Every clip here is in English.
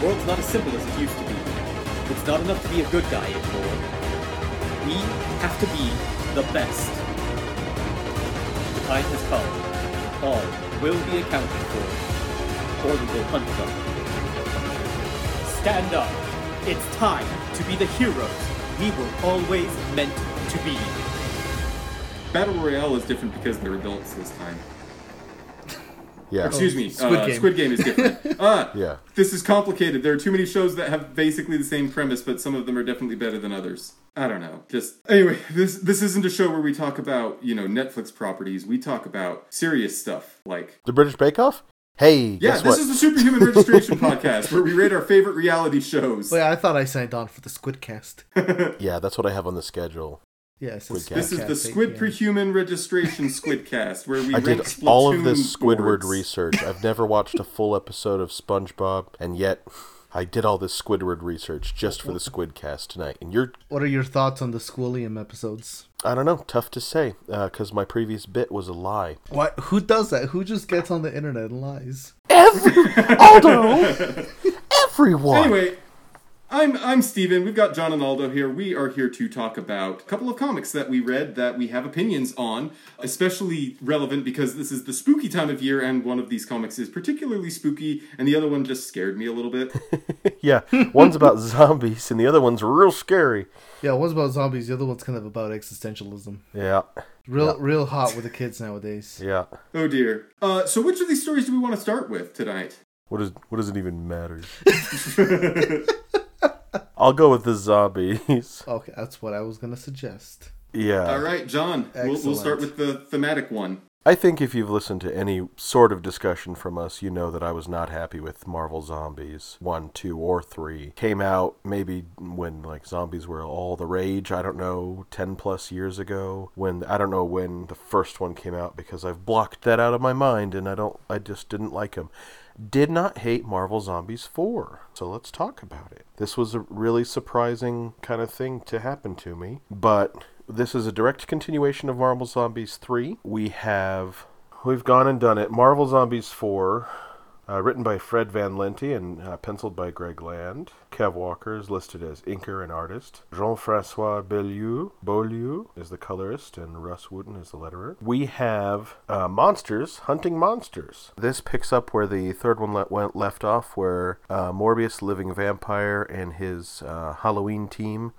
The world's not as simple as it used to be. It's not enough to be a good guy anymore. We have to be the best. The time has come. All will be accounted for, or we will hunt them. Stand up. It's time to be the heroes we were always meant to be. Battle Royale is different because they're adults this time. Yeah. Excuse me, Squid uh, Game. Squid Game is different. Ah, Yeah. This is complicated. There are too many shows that have basically the same premise, but some of them are definitely better than others. I don't know. Just anyway, this this isn't a show where we talk about you know Netflix properties. We talk about serious stuff like The British Bake Off? Hey, yeah. guess This what? is the Superhuman Registration podcast where we rate our favorite reality shows. Wait, I thought I signed on for the Squidcast. Yeah, that's what I have on the schedule. Yes, Squidcast. This is the Squid yeah. Prehuman Registration Squidcast, where we I did rank all of this Squidward boards. research. I've never watched a full episode of SpongeBob, and yet I did all this Squidward research just for the Squidcast tonight. And you're, What are your thoughts on the Squilliam episodes? I don't know, tough to say, uh, because my previous bit was a lie. What? Who does that? Who just gets on the internet and lies? Every Aldo, everyone. Anyway, I'm I'm Steven. We've got John and Aldo here. We are here to talk about a couple of comics that we read that we have opinions on, especially relevant because this is the spooky time of year and one of these comics is particularly spooky and the other one just scared me a little bit. yeah, one's about zombies, and the other one's real scary. Yeah, one's about zombies. The other one's kind of about existentialism. Yeah, Real, real hot with the kids nowadays. yeah. oh dear. Uh, so which of these stories do we want to start with tonight? What does what does it even matter? I'll go with the zombies. Okay, that's what I was gonna suggest. Yeah. All right, John. We'll, we'll start with the thematic one. I think if you've listened to any sort of discussion from us, you know that I was not happy with Marvel Zombies 1, 2, or 3. Came out maybe when like zombies were all the rage, I don't know, 10 plus years ago. When I don't know when the first one came out because I've blocked that out of my mind and I don't I just didn't like them. Did not hate Marvel Zombies 4. So let's talk about it. This was a really surprising kind of thing to happen to me, but this is a direct continuation of Marvel Zombies 3. We have we've gone and done it. Marvel Zombies 4 uh, written by Fred Van Lente and uh, penciled by Greg Land. Kev Walker is listed as inker and artist. Jean-Francois Beaulieu, Beaulieu is the colorist, and Rus Wooton is the letterer. We have uh, monsters hunting monsters. This picks up where the third one le- went left off, where uh, Morbius, living vampire, and his uh, Halloween team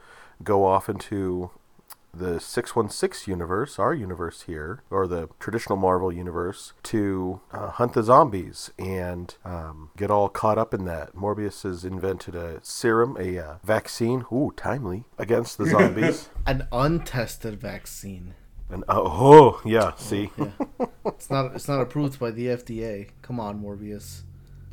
go off into the 616 universe, our universe here, or the traditional Marvel universe, to uh, hunt the zombies and um, get all caught up in that. Morbius has invented a serum, a uh, vaccine, ooh, timely, against the zombies. An untested vaccine. and oh, yeah, see, It's not. It's not approved by the FDA. Come on, Morbius.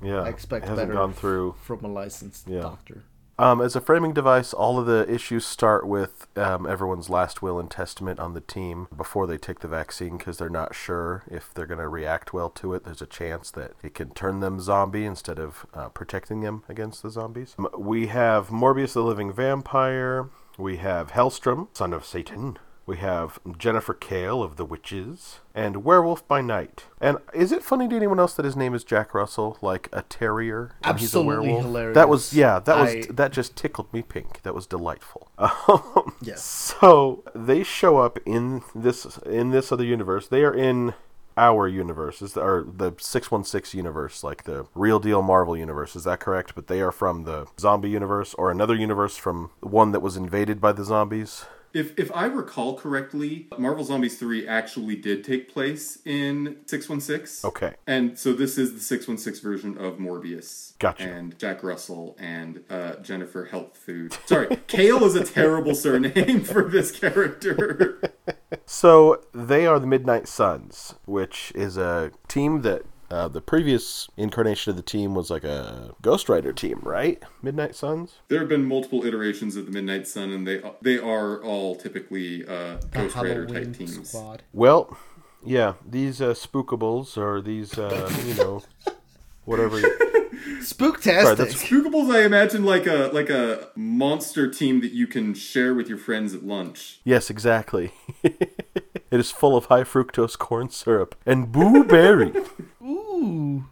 yeah, I expect it hasn't better gone through. from a licensed Yeah. doctor. Um, as a framing device, all of the issues start with um, everyone's last will and testament on the team before they take the vaccine because they're not sure if they're going to react well to it. There's a chance that it can turn them zombie instead of uh, protecting them against the zombies. Um, we have Morbius the Living Vampire. We have Hellstrom, son of Satan. We have Jennifer Kale of The Witches and Werewolf by Night. And is it funny to anyone else that his name is Jack Russell, like a terrier? a Absolutely werewolf? hilarious. That was yeah, that was I- that just tickled me pink. That was delightful. Um, Yes. So they show up in this in this other universe. They are in our universe, is the, or the six one six universe, like the real deal Marvel universe. Is that correct? But they are from the zombie universe or another universe from one that was invaded by the zombies. If if I recall correctly, Marvel Zombies 3 actually did take place in 616. Okay. And so this is the 616 version of Morbius. Gotcha. And Jack Russell and uh, Jennifer Health Food. Sorry, Kale is a terrible surname for this character. So they are the Midnight Suns, which is a team that uh, the previous incarnation of the team was like a Ghost Rider team, right? Midnight Suns. there have been multiple iterations of the Midnight Sun, and they they are all typically uh, The Ghost Rider type teams. squad. Well, yeah, these uh, spookables or these, uh, you know, whatever. Spooktastic. Sorry, that's- Spookables, I imagine like a like a monster team that you can share with your friends at lunch. Yes, exactly. it is full of high fructose corn syrup and boo berry. Ooh.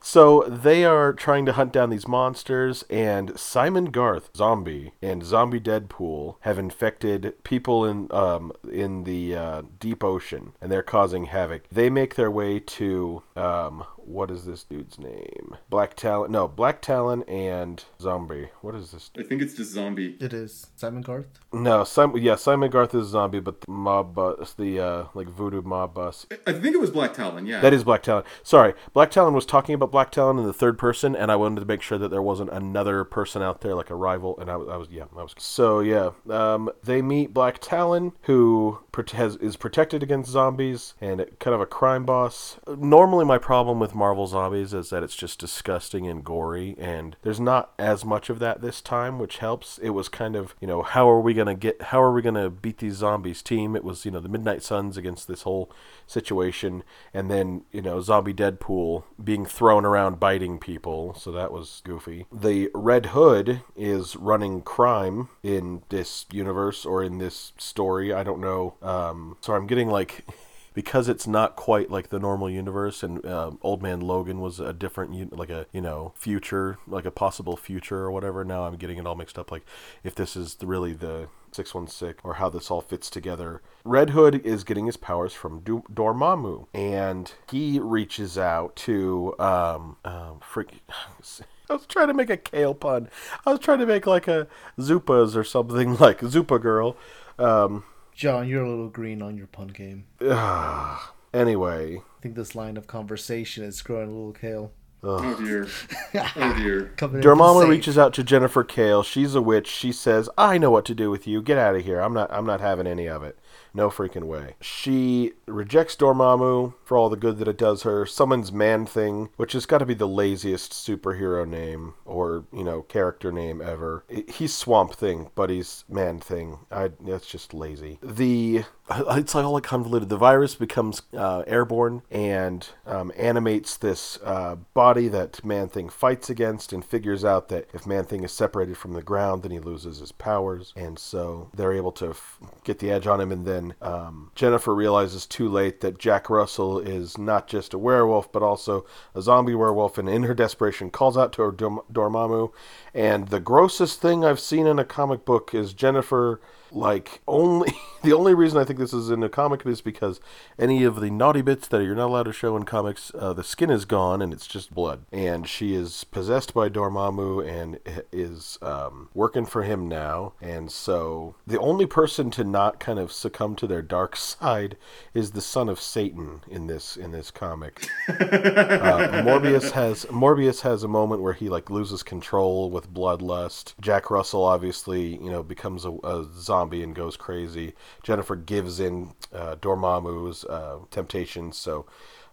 So they are trying to hunt down these monsters, and Simon Garth, zombie, and Zombie Deadpool have infected people in um, in the uh, deep ocean, and they're causing havoc. They make their way to um, what is this dude's name? Black Talon? No, Black Talon and Zombie. What is this? I think it's just zombie. It is Simon Garth. No, Simon. Yeah, Simon Garth is zombie, but the mob bus, the uh, like voodoo mob bus. I think it was Black Talon. Yeah. That is Black Talon. Sorry, Black Talon was talking about Black Talon in the third person, and I wanted to make sure that there wasn't another person out there like a rival. And I, was- I was, yeah, I was. So yeah, um, they meet Black Talon, who has, is protected against zombies and kind of a crime boss. Normally, my problem with Marvel Zombies is that it's just disgusting and gory, and there's not as much of that this time, which helps. It was kind of, you know, how are we gonna get, how are we gonna beat these zombies team? It was, you know, the Midnight Suns against this whole situation, and then you know zombie Deadpool being thrown around biting people, so that was goofy. The Red Hood is running crime in this universe or in this story. I don't know. Um, so I'm getting like. Because it's not quite like the normal universe, and um Old Man Logan was a different, like a you know future, like a possible future or whatever. Now I'm getting it all mixed up. Like if this is really the 616 or how this all fits together. Red Hood is getting his powers from du- Dormammu and he reaches out to um um freak I was trying to make a kale pun. I was trying to make like a Zupas or something like Zupa girl. Um John, you're a little green on your pun game. anyway, I think this line of conversation is growing a little kale. Oh dear. Oh dear. Coming Dormammu reaches out to Jennifer Kale. She's a witch. She says, "I know what to do with you. Get out of here. I'm not. I'm not having any of it. No freaking way." She rejects Dormammu for all the good that it does her. Summons Man Thing, which has got to be the laziest superhero name or you know character name ever. He's Swamp Thing, but he's Man Thing. I. That's just lazy. The it's like all like convoluted. The virus becomes uh, airborne and um, animates this uh, body that Man Thing fights against, and figures out that if Man Thing is separated from the ground, then he loses his powers, and so they're able to f- get the edge on him. And then um, Jennifer realizes too late that Jack Russell is not just a werewolf, but also a zombie werewolf, and in her desperation, calls out to her Dorm- Dormammu. And the grossest thing I've seen in a comic book is Jennifer like only the only reason I think this is in a comic is because any of the naughty bits that you're not allowed to show in comics, uh, the skin is gone and it's just blood. And she is possessed by Dormammu and is um, working for him now. And so the only person to not kind of succumb to their dark side is the son of Satan in this in this comic. Uh, Morbius has Morbius has a moment where he like loses control with bloodlust. Jack Russell obviously you know becomes a, a zombie and goes crazy. Jennifer gives in uh, Dormammu's uh, temptations, so.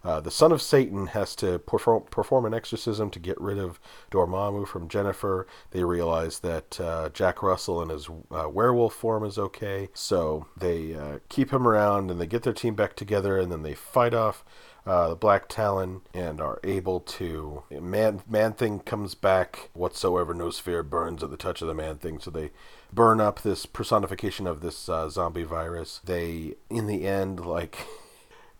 Uh, the son of Satan has to perform, perform an exorcism to get rid of Dormammu from Jennifer. They realize that uh, Jack Russell in his uh, werewolf form is okay, so they uh, keep him around and they get their team back together, and then they fight off uh, the Black Talon and are able to. Man, Man Thing comes back. Whatsoever no sphere burns at the touch of the Man Thing. So they burn up this personification of this uh, zombie virus. They, in the end, like.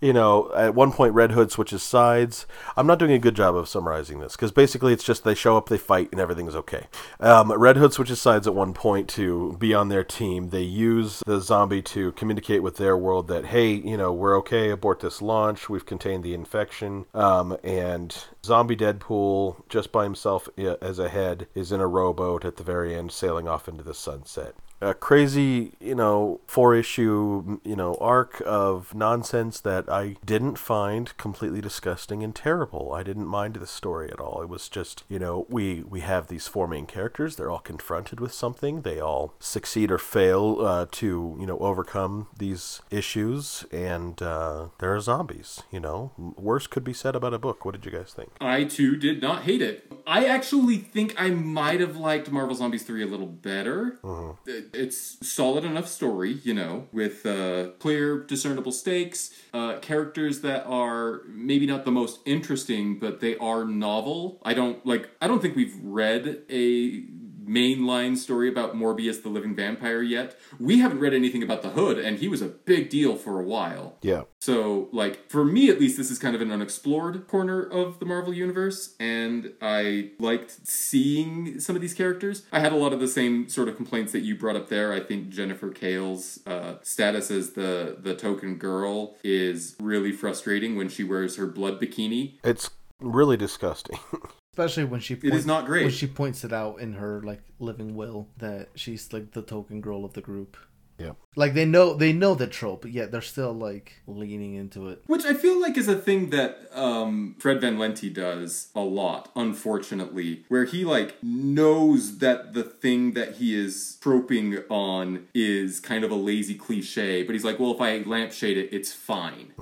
You know, at one point, Red Hood switches sides. I'm not doing a good job of summarizing this because basically it's just they show up, they fight, and everything's okay. Um, Red Hood switches sides at one point to be on their team. They use the zombie to communicate with their world that, hey, you know, we're okay, abort this launch, we've contained the infection. Um, and Zombie Deadpool, just by himself as a head, is in a rowboat at the very end, sailing off into the sunset a crazy, you know, four issue, you know, arc of nonsense that I didn't find completely disgusting and terrible. I didn't mind the story at all. It was just, you know, we we have these four main characters. They're all confronted with something. They all succeed or fail uh, to, you know, overcome these issues, and uh, there are zombies. You know, worse could be said about a book. What did you guys think? I too did not hate it. I actually think I might have liked Marvel Zombies 3 a little better. It- It's solid enough story, you know, with uh, clear, discernible stakes, uh, characters that are maybe not the most interesting, but they are novel. I don't like. I don't think we've read a mainline story about Morbius the living vampire yet. We haven't read anything about the Hood, and he was a big deal for a while. Yeah. So, like, for me at least, this is kind of an unexplored corner of the Marvel Universe, and I liked seeing some of these characters. I had a lot of the same sort of complaints that you brought up there. I think Jennifer Kale's uh, status as the, the token girl is really frustrating when she wears her blood bikini. It's really disgusting. Especially when she It is not great. when she points it out in her like living will that she's like the token girl of the group. Yeah. Like they know they know the trope, yet they're still like leaning into it. Which I feel like is a thing that um, Fred Van Lente does a lot, unfortunately, where he like knows that the thing that he is troping on is kind of a lazy cliche, but he's like, well, if I lampshade it, it's fine.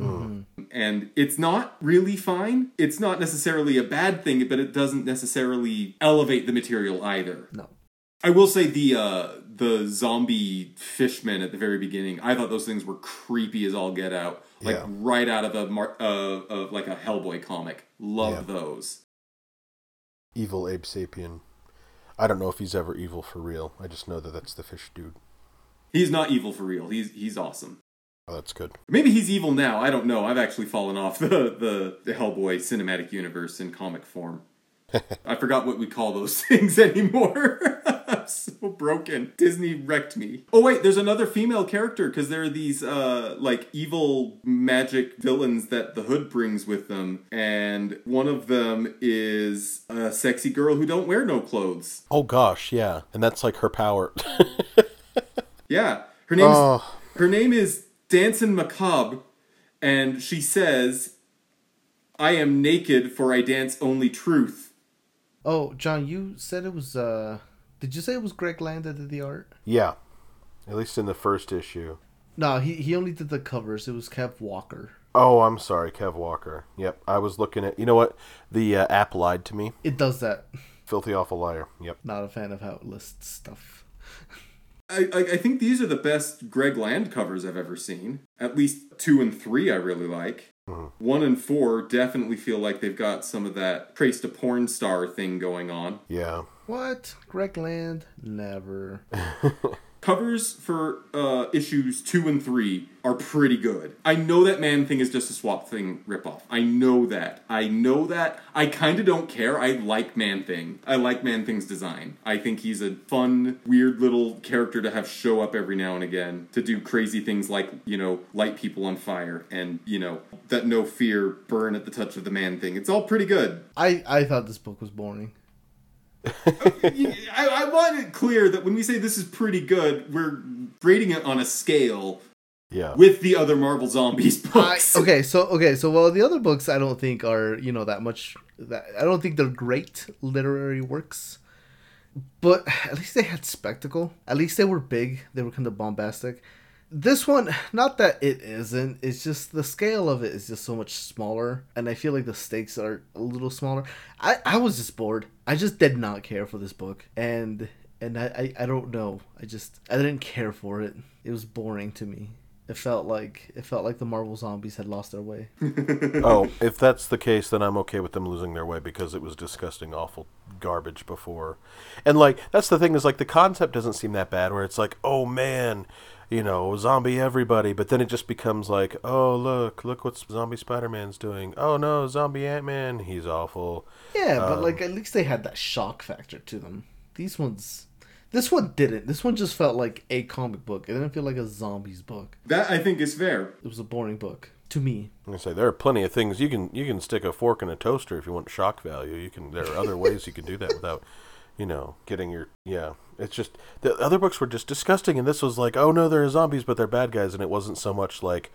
And it's not really fine. It's not necessarily a bad thing, but it doesn't necessarily elevate the material either. No. I will say the uh, the zombie fishmen at the very beginning. I thought those things were creepy as all get out, like Yeah. right out of a mar- uh, of like a Hellboy comic. Love Yeah. those. Evil Abe Sapien. I don't know if he's ever evil for real. I just know that that's the fish dude. He's not evil for real. He's he's awesome. Oh, that's good. Maybe he's evil now. I don't know. I've actually fallen off the the, the Hellboy cinematic universe in comic form. I forgot what we call those things anymore. I'm so broken. Disney wrecked me. Oh wait, there's another female character because there are these uh like evil magic villains that the Hood brings with them, and one of them is a sexy girl who don't wear no clothes. Oh gosh, yeah. And that's like her power. Yeah, her name's Oh. her name is Dancin' Macabre, and she says, "I am naked, for I dance only truth." Oh, John, you said it was uh did you say it was Greg Land that did the art? yeah. At least in the first issue. No, he he only did the covers. It was Kev Walker. Oh, I'm sorry, Kev Walker. Yep, I was looking at. You know what? The uh, app lied to me. It does that. Filthy awful liar. Yep. Not a fan of how it lists stuff. I, I I think these are the best Greg Land covers I've ever seen. At least two and three I really like. Mm-hmm. One and four definitely feel like they've got some of that trace to porn star thing going on. Yeah. What? Greg Land? Never. Covers for uh, issues two and three are pretty good. I know that Man Thing is just a Swap Thing ripoff. I know that. I know that. I kind of don't care. I like Man Thing. I like Man Thing's design. I think he's a fun, weird little character to have show up every now and again to do crazy things like, you know, light people on fire and, you know, that no fear burn at the touch of the Man Thing. It's all pretty good. I I thought this book was boring. I, I want it clear that when we say this is pretty good, we're rating it on a scale Yeah. with the other Marvel Zombies I, books. okay, so okay, so well, the other books I don't think are you know that much. That I don't think they're great literary works, but at least they had spectacle. At least they were big. They were kind of bombastic. This one, not that it isn't. It's just the scale of it is just so much smaller, and I feel like the stakes are a little smaller. I I was just bored. I just did not care for this book, and and I I, I don't know. I just I didn't care for it. It was boring to me. It felt like it felt like the Marvel zombies had lost their way. oh, if that's the case, then I'm okay with them losing their way because it was disgusting, awful garbage before. And like that's the thing is like the concept doesn't seem that bad where it's like, oh man, you know, zombie everybody, but then it just becomes like, oh look, look what zombie Spider-Man's doing. Oh no, zombie Ant-Man, he's awful. Yeah, but Um, like at least they had that shock factor to them. These ones, this one didn't. This one just felt like a comic book. It didn't feel like a zombies book. That I think is fair. It was a boring book to me. Gonna say there are plenty of things you can you can stick a fork in a toaster if you want shock value. You can there are other ways you can do that without, you know, getting your yeah. It's just the other books were just disgusting, and this was like, oh no, they're zombies, but they're bad guys, and it wasn't so much like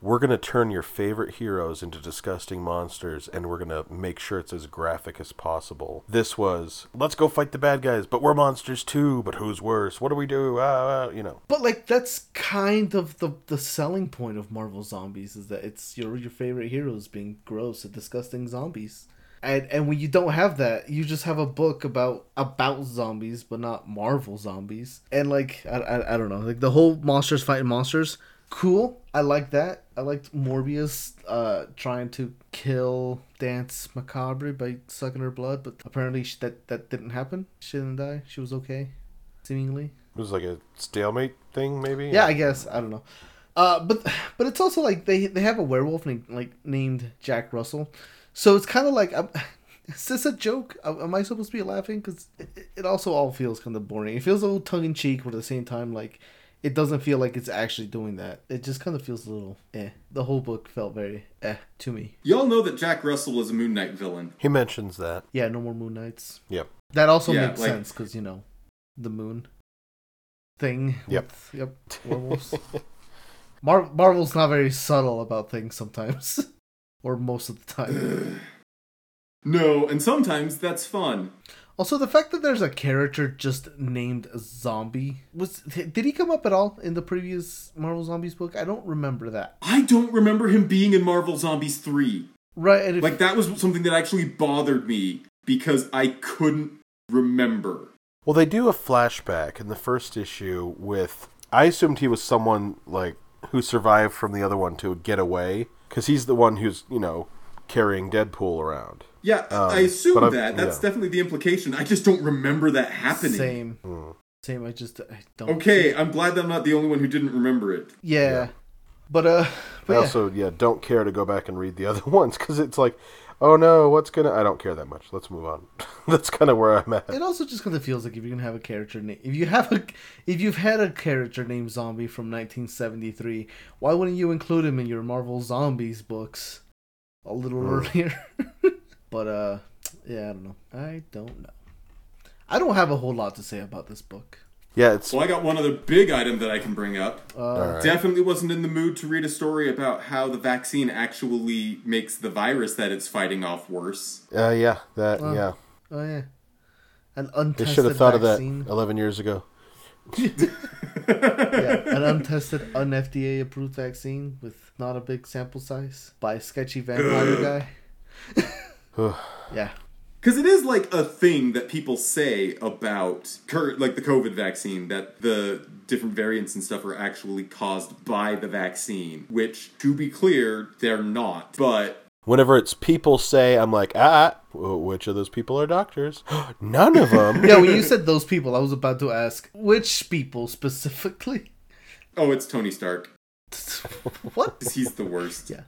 we're gonna turn your favorite heroes into disgusting monsters, and we're gonna make sure it's as graphic as possible. This was let's go fight the bad guys, but we're monsters too. But who's worse? What do we do? Ah, ah, you know. But like that's kind of the the selling point of Marvel Zombies is that it's your your favorite heroes being gross and disgusting zombies. And and when you don't have that, you just have a book about about zombies, but not Marvel zombies. And like I I, I don't know, like the whole monsters fighting monsters, cool. I like that. I liked Morbius uh, trying to kill Danse Macabre by sucking her blood, but apparently she, that that didn't happen. She didn't die. She was okay, seemingly. It was like a stalemate thing, maybe. Yeah, I guess I don't know. Uh, but but it's also like they they have a werewolf named like named Jack Russell, so it's kind of like I'm, is this a joke? Am I supposed to be laughing? Because it, it also all feels kind of boring. It feels a little tongue in cheek, but at the same time, like it doesn't feel like it's actually doing that. It just kind of feels a little eh. The whole book felt very eh to me. Y'all know that Jack Russell is a Moon Knight villain. He mentions that. Yeah, no more Moon Knights. Yep. That also Yeah, makes like- sense because you know the moon thing. Yep. with- yep. Werewolves. Mar- Marvel's not very subtle about things sometimes, or most of the time. No, and sometimes that's fun. Also, the fact that there's a character just named Zombie was did he come up at all in the previous Marvel Zombies book? I don't remember that. I don't remember him being in Marvel Zombies 3. Right, and if, Like, that was something that actually bothered me because I couldn't remember. Well, they do a flashback in the first issue with. I assumed he was someone like who survived from the other one to get away because he's the one who's you know carrying Deadpool around. Yeah, Um, I assume but I've- that. That's yeah. definitely the implication. I just don't remember that happening. same, Hmm. same. I just I don't. Okay, I'm glad that I'm not the only one who didn't remember it. Yeah, but uh, I but yeah. also yeah don't care to go back and read the other ones because it's like, oh no, what's gonna? I don't care that much. Let's move on. That's kind of where I'm at. It also just kind of feels like if you're gonna have a character name, if you have a, if you've had a character named Zombie from 1973, why wouldn't you include him in your Marvel Zombies books a little Hmm. earlier? but uh, yeah, I don't know. I don't know. I don't have a whole lot to say about this book. Yeah, it's Well, I got one other big item that I can bring up. Uh, all right. Definitely wasn't in the mood to read a story about how the vaccine actually makes the virus that it's fighting off worse. uh, yeah that Well, yeah. Oh yeah, an untested They should have thought vaccine. of that 11 years ago. Yeah, an untested, un FDA approved vaccine with not a big sample size by a sketchy vampire guy. yeah. Because it is like a thing that people say about cur- like the COVID vaccine that the different variants and stuff are actually caused by the vaccine, which, to be clear, they're not. But Whenever it's people say, I'm like, ah, which of those people are doctors? None of them. Yeah, when you said those people, I was about to ask which people specifically. oh, it's Tony Stark. what? He's the worst. Yeah.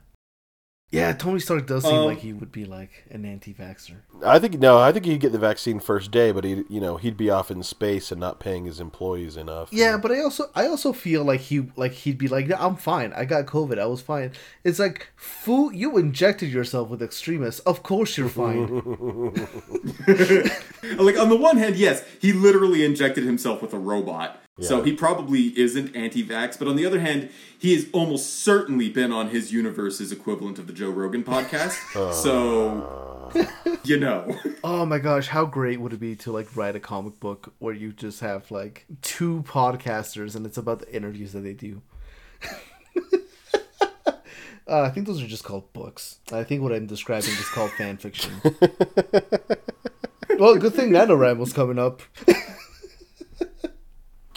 Yeah, Tony Stark does seem Um, like he would be like an anti-vaxxer. I think no. I think he'd get the vaccine first day, but he, you know, he'd be off in space and not paying his employees enough. Yeah, but I also I also feel like he like he'd be like, I'm fine. I got COVID. I was fine. It's like, fool, you injected yourself with Extremis. Of course you're fine. Like on the one hand, yes, he literally injected himself with a robot. So he probably isn't anti-vax, but on the other hand, he has almost certainly been on his universe's equivalent of the Joe Rogan podcast. so you know. oh my gosh, how great would it be to like write a comic book where you just have like two podcasters and it's about the interviews that they do. Uh, I think those are just called books. I think what I'm describing is called fan fiction. well, good thing NaNoWriMo's coming up.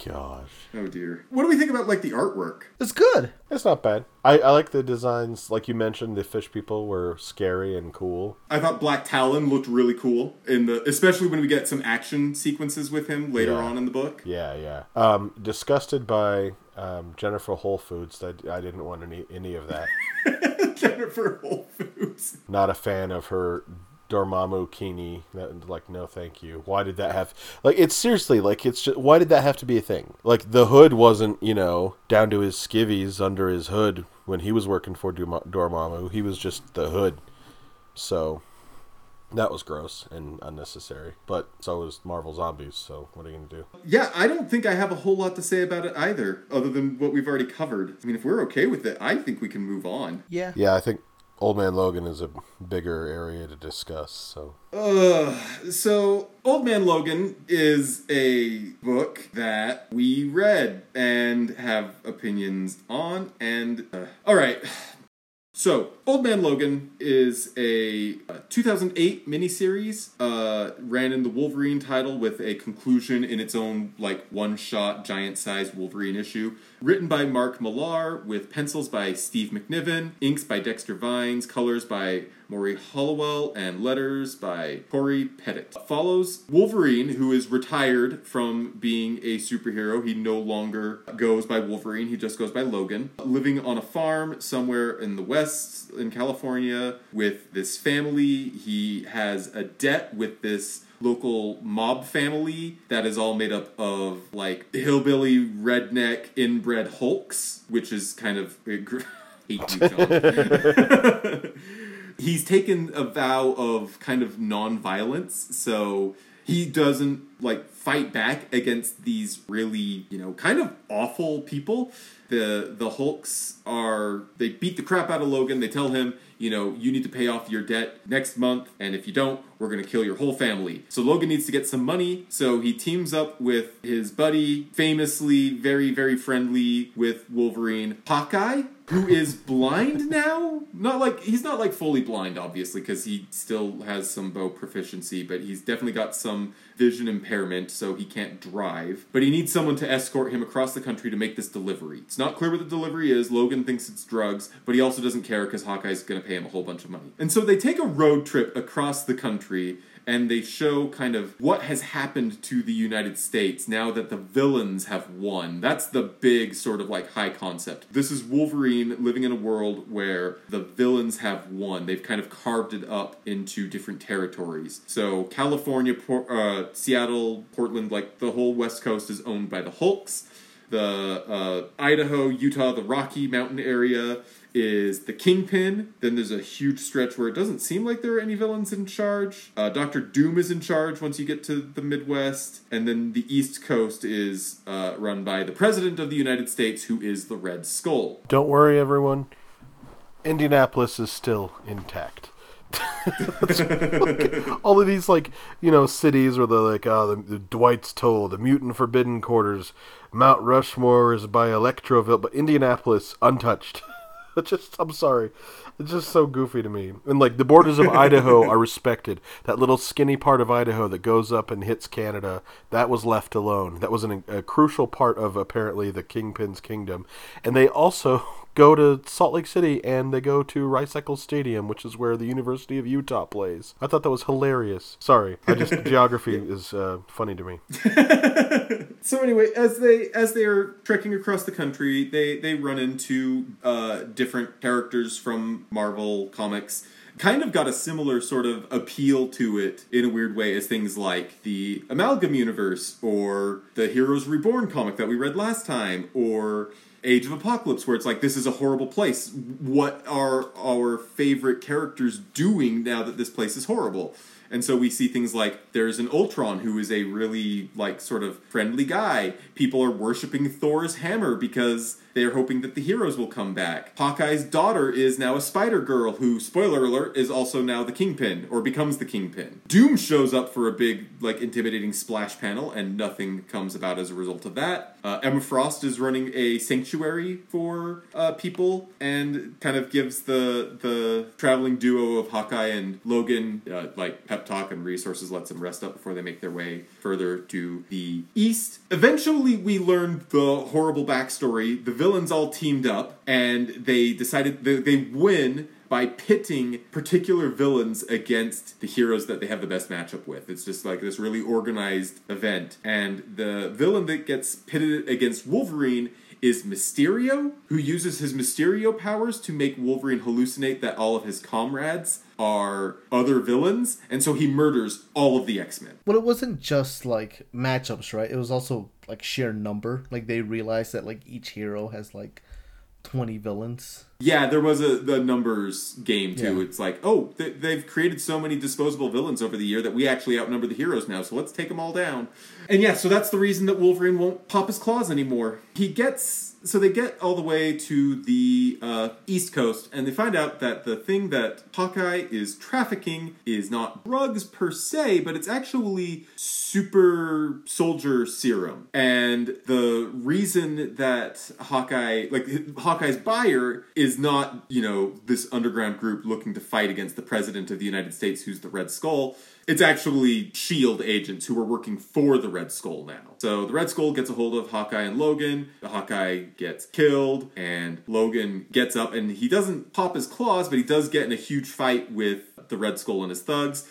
Gosh, Oh dear. What do we think about like the artwork? It's good. it's not bad. I, I like the designs, like you mentioned. The fish people were scary and cool. I thought Black Talon looked really cool in the especially when we get some action sequences with him later Yeah. on in the book. Yeah, yeah. Um, disgusted by um, Jennifer Whole Foods. I, I didn't want any any of that. Jennifer Whole Foods. Not a fan of her Dormammu Kini. That, like, no, thank you. Why did that have? Like, it's seriously like it's just. Why did that have to be a thing? Like, the hood wasn't you know down to his skivvies under his hood when he was working for Dorma- Dormammu. He was just the hood. So that was gross and unnecessary. But so was Marvel Zombies. So what are you gonna do? Yeah, I don't think I have a whole lot to say about it either, other than what we've already covered. I mean, if we're okay with it, I think we can move on. Yeah. Yeah, I think Old Man Logan is a bigger area to discuss. So Uh, so Old Man Logan is a book that we read and have opinions on. And uh, all right, so Old Man Logan is a uh, 2008 miniseries. Uh, ran in the Wolverine title with a conclusion in its own like one-shot, giant-sized Wolverine issue. Written by Mark Millar, with pencils by Steve McNiven, inks by Dexter Vines, colors by Morry Hollowell, and letters by Cory Petit. Follows Wolverine, who is retired from being a superhero. He no longer goes by Wolverine, he just goes by Logan. Living on a farm somewhere in the West, in California, with this family. He has a debt with this local mob family that is all made up of like hillbilly redneck inbred hulks which is kind of hate you he's taken a vow of kind of non-violence so he doesn't like fight back against these really you know kind of awful people. The the hulks are they beat the crap out of logan. They tell him you know you need to pay off your debt next month and if you don't we're going to kill your whole family. So logan needs to get some money so he teams up with his buddy famously very very friendly with wolverine hawkeye who is blind now. Not like he's not like fully blind obviously because he still has some bow proficiency but he's definitely got some vision impairment so he can't drive but he needs someone to escort him across the country to make this delivery. It's not clear what the delivery is. Logan thinks it's drugs but he also doesn't care because hawkeye's going to pay him a whole bunch of money. And so they take a road trip across the country and they show kind of what has happened to the United States now that the villains have won. That's the big sort of like high concept. This is Wolverine living in a world where the villains have won. They've kind of carved it up into different territories. So California, Por- uh, Seattle, Portland, like the whole West Coast is owned by the Hulks. The uh, Idaho, Utah, the Rocky Mountain area is the Kingpin. Then there's a huge stretch where it doesn't seem like there are any villains in charge. Uh, Doctor Doom is in charge once you get to the Midwest, and then the East Coast is uh, run by the President of the United States, who is the Red Skull. Don't worry, everyone. Indianapolis is still intact. all of these like you know cities where they're like oh the, the Dwight's Toll, the Mutant Forbidden Quarters, Mount Rushmore is by Electroville, but Indianapolis untouched. Just I'm sorry, it's just so goofy to me. And like the borders of Idaho are respected. That little skinny part of Idaho that goes up and hits Canada that was left alone. That was an, a crucial part of apparently the Kingpin's kingdom, and they also go to Salt Lake City and they go to Rice-Eccles Stadium, which is where the University of Utah plays. I thought that was hilarious. Sorry, I just geography is uh, funny to me. So anyway, as they as they are trekking across the country, they they run into uh, different characters from Marvel comics. Kind of got a similar sort of appeal to it in a weird way as things like the Amalgam Universe or the Heroes Reborn comic that we read last time, or Age of Apocalypse, where it's like this is a horrible place. What are our favorite characters doing now that this place is horrible? And so we see things like there's an Ultron who is a really like sort of friendly guy. People are worshiping Thor's hammer because they're hoping that the heroes will come back. Hawkeye's daughter is now a Spider Girl who, spoiler alert, is also now the Kingpin or becomes the Kingpin. Doom shows up for a big like intimidating splash panel and nothing comes about as a result of that. Uh, Emma Frost is running a sanctuary for uh, people and kind of gives the the traveling duo of Hawkeye and Logan uh, like pep talk and resources, lets them rest up before they make their way further to the east. Eventually, we learn the horrible backstory. The villains all teamed up and they decided they, they win by pitting particular villains against the heroes that they have the best matchup with. It's just like this really organized event. And the villain that gets pitted against Wolverine is Mysterio, who uses his Mysterio powers to make Wolverine hallucinate that all of his comrades are other villains, and so he murders all of the X Men. But it wasn't just like matchups, right? It was also like sheer number. Like they realized that like each hero has like twenty villains. Yeah, there was a the numbers game too. Yeah. It's like, oh, they, they've created so many disposable villains over the year that we actually outnumber the heroes now. So let's take them all down. And yeah, so that's the reason that Wolverine won't pop his claws anymore. He gets so they get all the way to the uh, East Coast, and they find out that the thing that Hawkeye is trafficking is not drugs per se, but it's actually super soldier serum. And the reason that Hawkeye, like Hawkeye's buyer, is is not, you know, this underground group looking to fight against the president of the United States, who's the Red Skull. It's actually SHIELD agents who are working for the Red Skull now. So the Red Skull gets a hold of Hawkeye and Logan. The Hawkeye gets killed, and Logan gets up, and he doesn't pop his claws, but he does get in a huge fight with the Red Skull and his thugs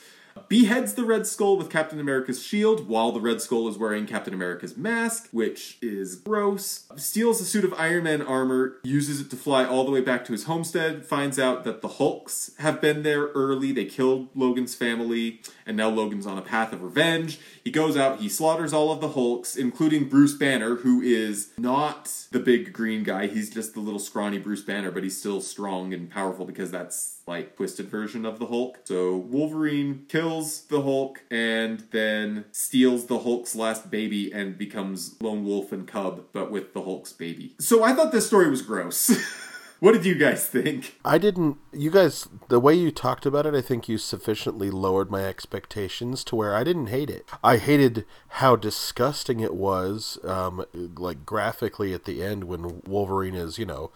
beheads the Red Skull with Captain America's shield while the Red Skull is wearing Captain America's mask, which is gross. Steals a suit of Iron Man armor, uses it to fly all the way back to his homestead, finds out that the Hulks have been there early. They killed Logan's family, and now Logan's on a path of revenge. He goes out, he slaughters all of the Hulks, including Bruce Banner, who is not the big green guy. He's just the little scrawny Bruce Banner, but he's still strong and powerful because that's like twisted version of the Hulk. So Wolverine kills the Hulk and then steals the Hulk's last baby and becomes Lone Wolf and Cub, but with the Hulk's baby. So I thought this story was gross. What did you guys think? I didn't. You guys, the way you talked about it, I think you sufficiently lowered my expectations to where I didn't hate it. I hated how disgusting it was, um, like graphically at the end when Wolverine is, you know,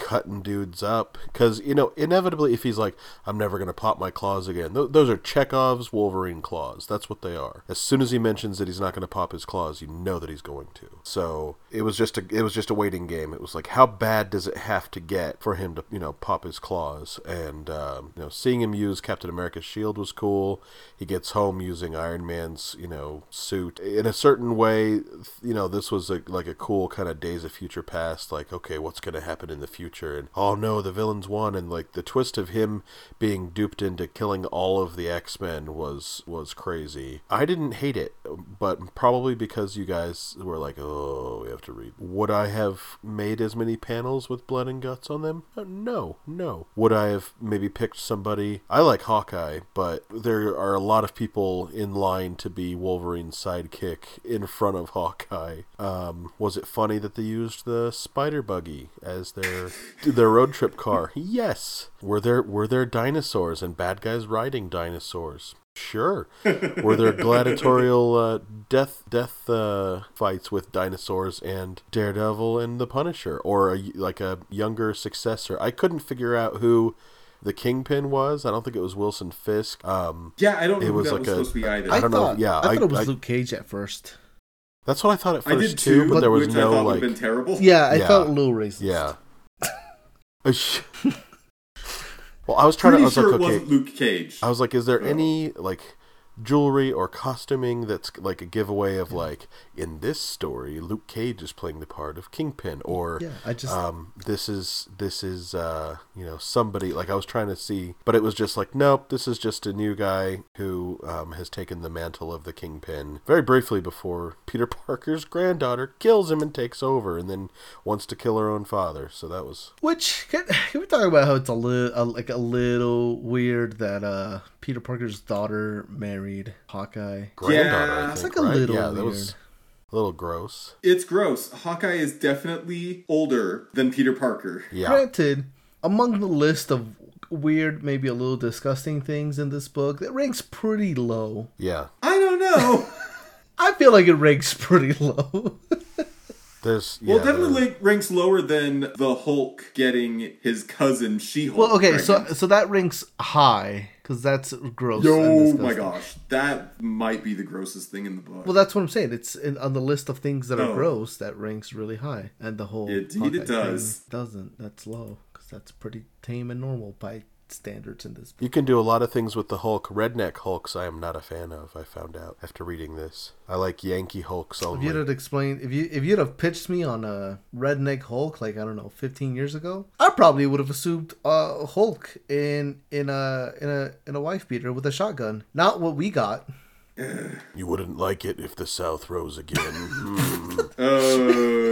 cutting dudes up. Because you know inevitably if he's like i'm never going to pop my claws again th- those are chekhov's wolverine claws. That's what they are. As soon as he mentions that he's not going to pop his claws you know that he's going to. So it was just a it was just a waiting game. It was like how bad does it have to get for him to you know pop his claws? And um, you know seeing him use captain america's shield was cool. He gets home using iron man's you know suit. In a certain way you know this was a, like a cool kind of days of future past like okay what's going to happen in the future future and oh no the villains won and like the twist of him being duped into killing all of the x-men was was crazy. I didn't hate it but probably because you guys were like oh we have to read would i have made as many panels with blood and guts on them? Uh, no no. Would i have maybe picked somebody? I like hawkeye but there are a lot of people in line to be wolverine's sidekick in front of hawkeye. Um, was it funny that they used the spider buggy as their their road trip car. Yes. Were there were there dinosaurs and bad guys riding dinosaurs? Sure. Were there gladiatorial uh, death death uh, fights with dinosaurs and Daredevil and the Punisher, or a, like a younger successor? I couldn't figure out who the Kingpin was. I don't think it was Wilson Fisk. Um, yeah, I don't know it was like a, supposed to be either. I, I don't thought, know. Yeah, I thought it was I, Luke Cage at first. That's what I thought at first I did too, but, but there was no like. Been terrible. Yeah, I yeah. felt a little racist. Yeah, well, I was trying Pretty to. I was sure like, it okay. wasn't Luke Cage. I was like, is there any like jewelry or costuming that's like a giveaway of like in this story Luke Cage is playing the part of Kingpin or yeah, I just um this is this is uh you know somebody like I was trying to see but it was just like nope this is just a new guy who um, has taken the mantle of the Kingpin very briefly before Peter Parker's granddaughter kills him and takes over and then wants to kill her own father. So that was which can, can we talk about how it's a little like a little weird that uh Peter Parker's daughter married Hawkeye. Granddaughter, yeah, think, it's like a little yeah, weird. That was a little gross. It's gross. Hawkeye is definitely older than Peter Parker. Yeah. Granted, among the list of weird, maybe a little disgusting things in this book, it ranks pretty low. Yeah. I don't know. I feel like it ranks pretty low. There's yeah, well, definitely ranks lower than the Hulk getting his cousin She-Hulk. Well, okay, pregnant. so so that ranks high because that's gross. Oh my gosh, that might be the grossest thing in the book. Well, that's what I'm saying. It's in, on the list of things that are oh. gross. That ranks really high, and the whole indeed it does doesn't. That's low because that's pretty tame and normal by standards in this. Book. You can do a lot of things with the Hulk. Redneck Hulks, I am not a fan of. I found out after reading this. I like Yankee Hulks only. If you'd have explained, if you if you'd have pitched me on a Redneck Hulk, like I don't know, 15 years ago, I probably would have assumed uh, Hulk in in a in a in a wife beater with a shotgun. Not what we got. You wouldn't like it if the South rose again. mm. Oh.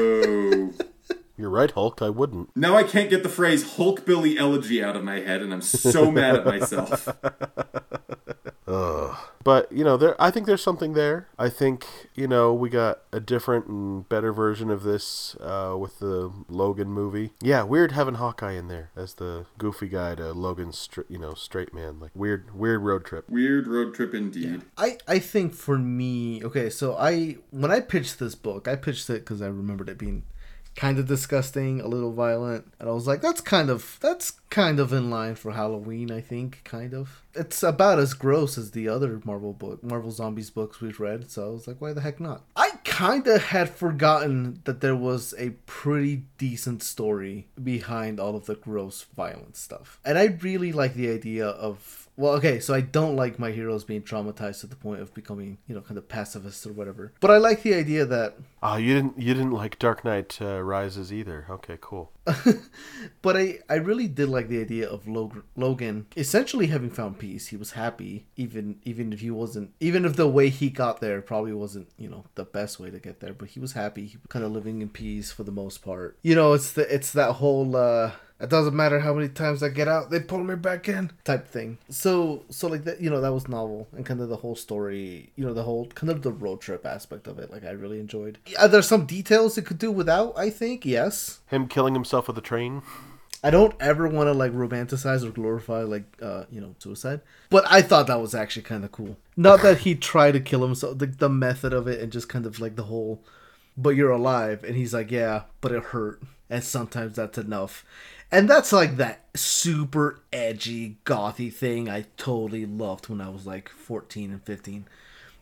You're right, Hulk. I wouldn't. Now I can't get the phrase Hulk Billy elegy out of my head, and I'm so mad at myself. Ugh. But you know, there. I think there's something there. I think you know we got a different and better version of this uh, with the Logan movie. Yeah, weird having Hawkeye in there as the goofy guy to Logan's, you know, straight man. Like weird, weird road trip. Weird road trip indeed. Yeah. I I think for me, okay, so I when I pitched this book, I pitched it because I remembered it being kind of disgusting, a little violent, and I was like, that's kind of that's kind of in line for Halloween, I think, kind of. It's about as gross as the other Marvel book, Marvel Zombies books we've read, so I was like, why the heck not? I kind of had forgotten that there was a pretty decent story behind all of the gross violent stuff. And I really like the idea of well, okay, so I don't like my heroes being traumatized to the point of becoming, you know, kind of pacifists or whatever. But I like the idea that Ah, you didn't you didn't like Dark Knight uh, Rises either. Okay, cool. but I, I really did like the idea of Log- Logan essentially having found peace. He was happy, even even if he wasn't, even if the way he got there probably wasn't, you know, the best way to get there. But he was happy, he was kind of living in peace for the most part. You know, it's the it's that whole uh, it doesn't matter how many times I get out, they pull me back in type thing. So so like that, you know, that was novel and kind of the whole story, you know, the whole kind of the road trip aspect of it. Like I really enjoyed. Are there some details it could do without? I think yes. Him killing himself with a train. I don't ever want to like romanticize or glorify like uh you know suicide, but I thought that was actually kind of cool. Not that he tried to kill himself, the, the method of it, and just kind of like the whole, but you're alive, and he's like, yeah, but it hurt, and sometimes that's enough, and that's like that super edgy gothy thing I totally loved when I was like 14 and 15.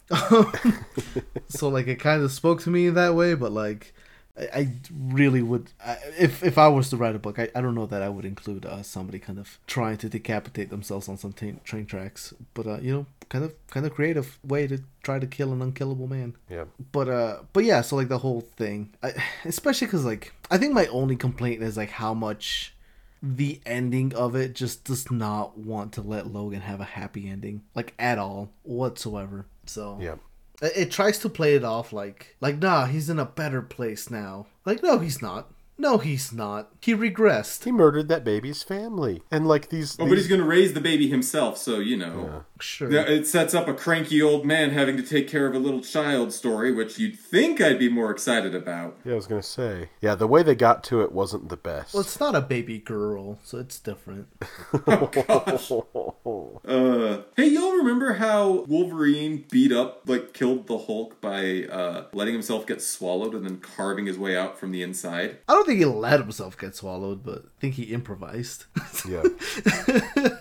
so like it kind of spoke to me that way, but like I, I really would I, if if I was to write a book, I, I don't know that I would include uh, somebody kind of trying to decapitate themselves on some t- train tracks, but uh, you know, kind of kind of creative way to try to kill an unkillable man. Yeah. But uh, but yeah, so like the whole thing, I, especially because like I think my only complaint is like how much the ending of it just does not want to let Logan have a happy ending, like at all whatsoever. So Yeah. It, it tries to play it off like like nah, he's in a better place now. Like no, he's not. No, he's not. He regressed. He murdered that baby's family, and like these. Oh, but he's going to raise the baby himself, so you know. Sure. Th- It sets up a cranky old man having to take care of a little child story, which you'd think I'd be more excited about. yeah, I was gonna say. Yeah, the way they got to it wasn't the best. Well, it's not a baby girl, so it's different. oh, Uh, hey, y'all remember how Wolverine beat up, like, killed the Hulk by uh, letting himself get swallowed and then carving his way out from the inside? I don't think he let himself get swallowed, but I think he improvised. yeah.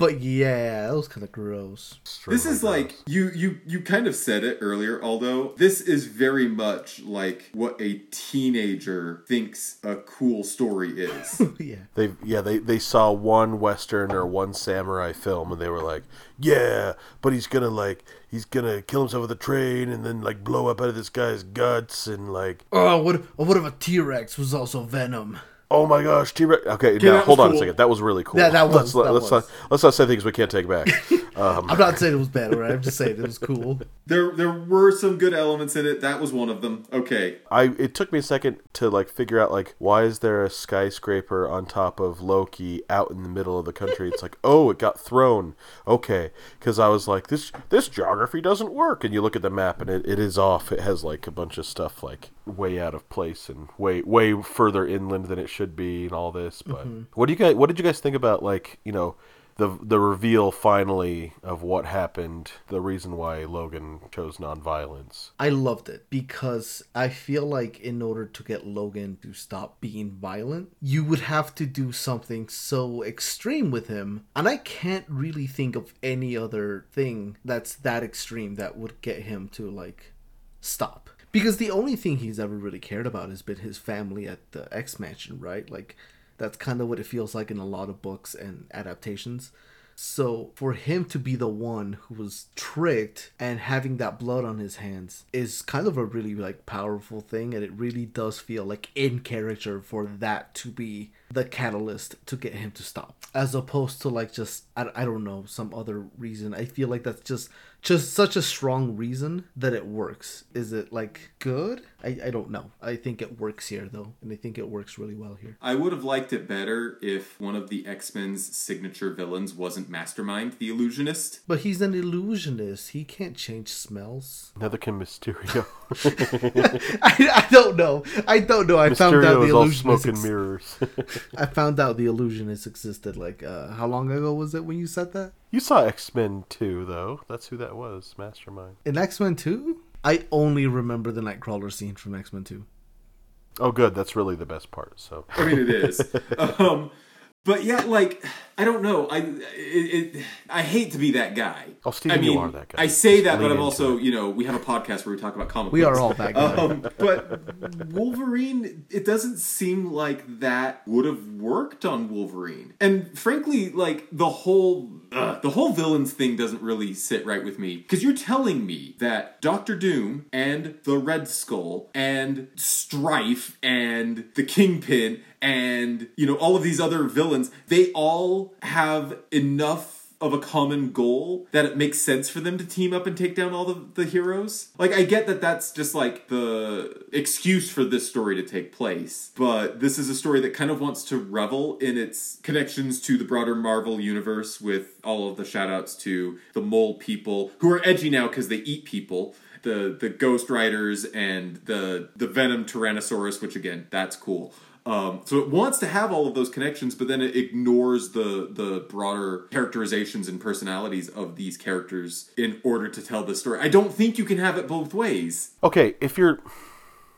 but yeah, that was kind of gross. This is like you you you kind of said it earlier, although this is very much like what a teenager thinks a cool story is. yeah. They yeah they they saw one western or one samurai film and they were like yeah but he's gonna like he's gonna kill himself with a train and then like blow up out of this guy's guts and like Oh, what? Or what if a T Rex was also Venom? Oh my gosh T Rex okay that now hold on a second that was really cool Yeah, that was- let's, that let's was. not let's not say things we can't take back um, I'm not saying it was bad, right? I'm just saying it was cool. there there were some good elements in it. That was one of them. Okay. I it took me a second to like figure out like why is there a skyscraper on top of Loki out in the middle of the country? It's like oh it got thrown. Okay, because I was like this this geography doesn't work, and you look at the map and it, it is off. It has like a bunch of stuff like way out of place and way way further inland than it should be and all this. But mm-hmm. what do you guys what did you guys think about like you know? The, the reveal finally of what happened, the reason why Logan chose nonviolence. I loved it because I feel like in order to get Logan to stop being violent, you would have to do something so extreme with him. And I can't really think of any other thing that's that extreme that would get him to like stop. Because the only thing he's ever really cared about has been his family at the X Mansion, right? Like that's kind of what it feels like in a lot of books and adaptations. So for him to be the one who was tricked and having that blood on his hands is kind of a really like powerful thing and it really does feel like in character for that to be the catalyst to get him to stop as opposed to like just I, I don't know some other reason i feel like that's just just such a strong reason that it works is it like good i, I don't know i think it works here though and i think it works really well here I would have liked it better if one of the X Men's signature villains wasn't Mastermind, the illusionist. but he's an illusionist he can't change smells Neither can Mysterio. I, I don't know. I don't know. I found out Mysterio the is all illusionist. smoke and mirrors. I found out the illusionist existed. Like, uh, how long ago was it when you said that? you saw X Men 2, though. That's who that was, Mastermind. In X Men Two, I only remember the Nightcrawler scene from X Men Two. Oh, good. That's really the best part. So I mean, it is. um, but yeah, like I don't know. I it, it, I hate to be that guy. Oh, Steven, I mean, you are that guy. I say that, but I'm also it. you know we have a podcast where we talk about comic. We books. are all that guy. Um, but Wolverine, it doesn't seem like that would have worked on Wolverine. And frankly, like the whole ugh, the whole villains thing doesn't really sit right with me because you're telling me that Doctor Doom and the Red Skull and Strife and the Kingpin and you know all of these other villains, they all have enough of a common goal that it makes sense for them to team up and take down all the, the heroes. Like, I get that that's just like the excuse for this story to take place, but this is a story that kind of wants to revel in its connections to the broader Marvel universe with all of the shout outs to the mole people who are edgy now because they eat people. The, the Ghost Riders and the the Venom Tyrannosaurus, which again, that's cool. Um, so it wants to have all of those connections, but then it ignores the the broader characterizations and personalities of these characters in order to tell the story. I don't think you can have it both ways. Okay, if you're.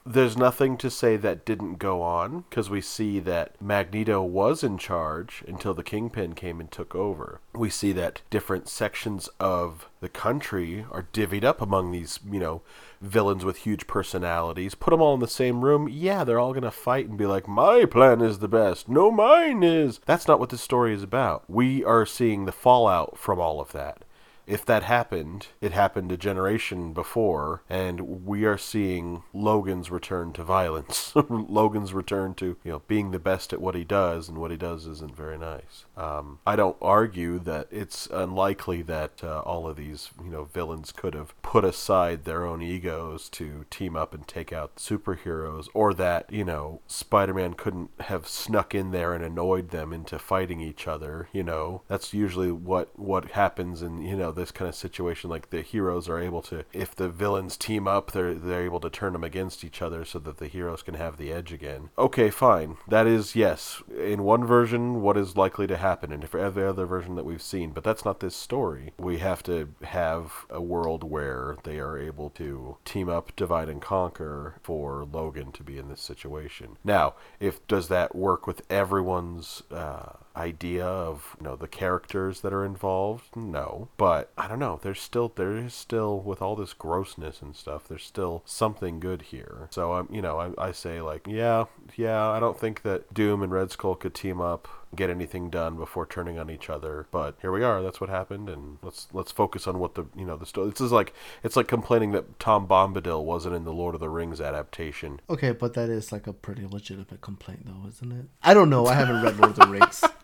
There's nothing to say that didn't go on, because we see that Magneto was in charge until the Kingpin came and took over. We see that different sections of the country are divvied up among these, you know, villains with huge personalities. Put them all in the same room, yeah, they're all going to fight and be like, my plan is the best. No, mine is. That's not what this story is about. We are seeing the fallout from all of that if that happened, it happened a generation before, and we are seeing Logan's return to violence. Logan's return to you know being the best at what he does, and what he does isn't very nice. Um, I don't argue that it's unlikely that uh, all of these you know villains could have put aside their own egos to team up and take out superheroes, or that you know Spider-Man couldn't have snuck in there and annoyed them into fighting each other. You know that's usually what what happens in you know this kind of situation. Like the heroes are able to, if the villains team up, they're they're able to turn them against each other so that the heroes can have the edge again. Okay, fine. That is yes, in one version, what is likely to happen, and for every other version that we've seen. But that's not this story. We have to have a world where they are able to team up, divide and conquer for Logan to be in this situation. Now, if does that work with everyone's uh, idea of you know the characters that are involved? No, but I don't know. There's still there is still with all this grossness and stuff. There's still something good here. So I'm you know I, I say like yeah yeah I don't think that Doom and Red Skull could team up get anything done before turning on each other but here we are that's what happened and let's let's focus on what the you know the story this is like it's like complaining that tom bombadil wasn't in the lord of the rings adaptation Okay, but that is like a pretty legitimate complaint, though, isn't it? I don't know. I haven't read Lord of the Rings.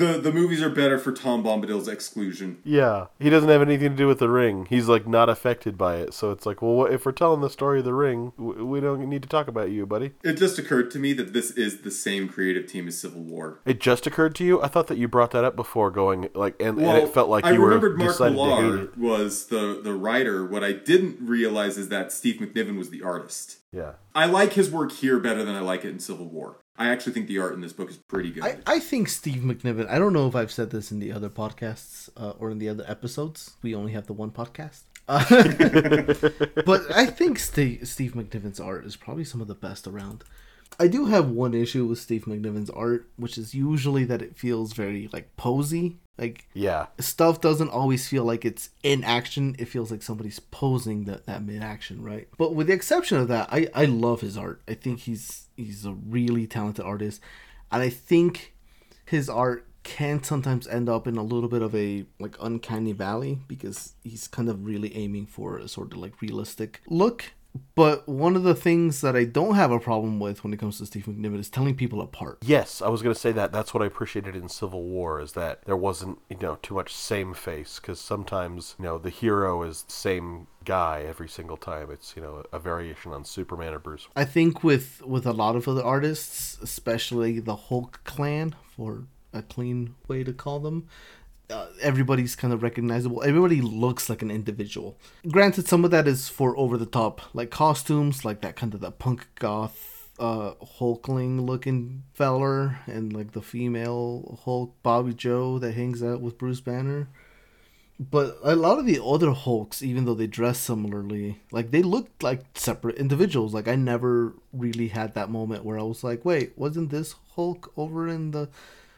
The the movies are better for Tom Bombadil's exclusion. Yeah, he doesn't have anything to do with the ring. He's like not affected by it. So it's like, well, what, if we're telling the story of the ring, w- we don't need to talk about you, buddy. It just occurred to me that this is the same creative team as Civil War. It just occurred to you. I thought that you brought that up before, going like, and, Well, and it felt like I you were remembered Mark decided to Millar was the the writer. What I didn't realize is that Steve McNiven was the artist. Yeah, I like his work here better than I like it in Civil War. I actually think the art in this book is pretty good. I, I think Steve McNiven. I don't know if I've said this in the other podcasts uh, or in the other episodes. We only have the one podcast. Uh, but I think Steve, Steve McNiven's art is probably some of the best around. I do have one issue with Steve McNiven's art, which is usually that it feels very like posy. Like yeah, stuff doesn't always feel like it's in action. It feels like somebody's posing that, that mid action, right? But with the exception of that, I, I love his art. I think he's he's a really talented artist. And I think his art can sometimes end up in a little bit of a like uncanny valley because he's kind of really aiming for a sort of like realistic look. But one of the things that I don't have a problem with when it comes to Steve McNiven is telling people apart. yes, I was gonna say that. That's what I appreciated in Civil War is that there wasn't you know too much same face because sometimes you know the hero is the same guy every single time. It's you know a variation on Superman or Bruce. I think with with a lot of other artists, especially the Hulk clan, for a clean way to call them, uh, everybody's kind of recognizable. Everybody looks like an individual. Granted, some of that is for over the top, like costumes, like that kind of the punk goth uh hulkling looking feller and like the female hulk bobby joe that hangs out with bruce banner But a lot of the other Hulks, even though they dress similarly, like they looked like separate individuals. Like I never really had that moment where I was like, "Wait, wasn't this Hulk over in the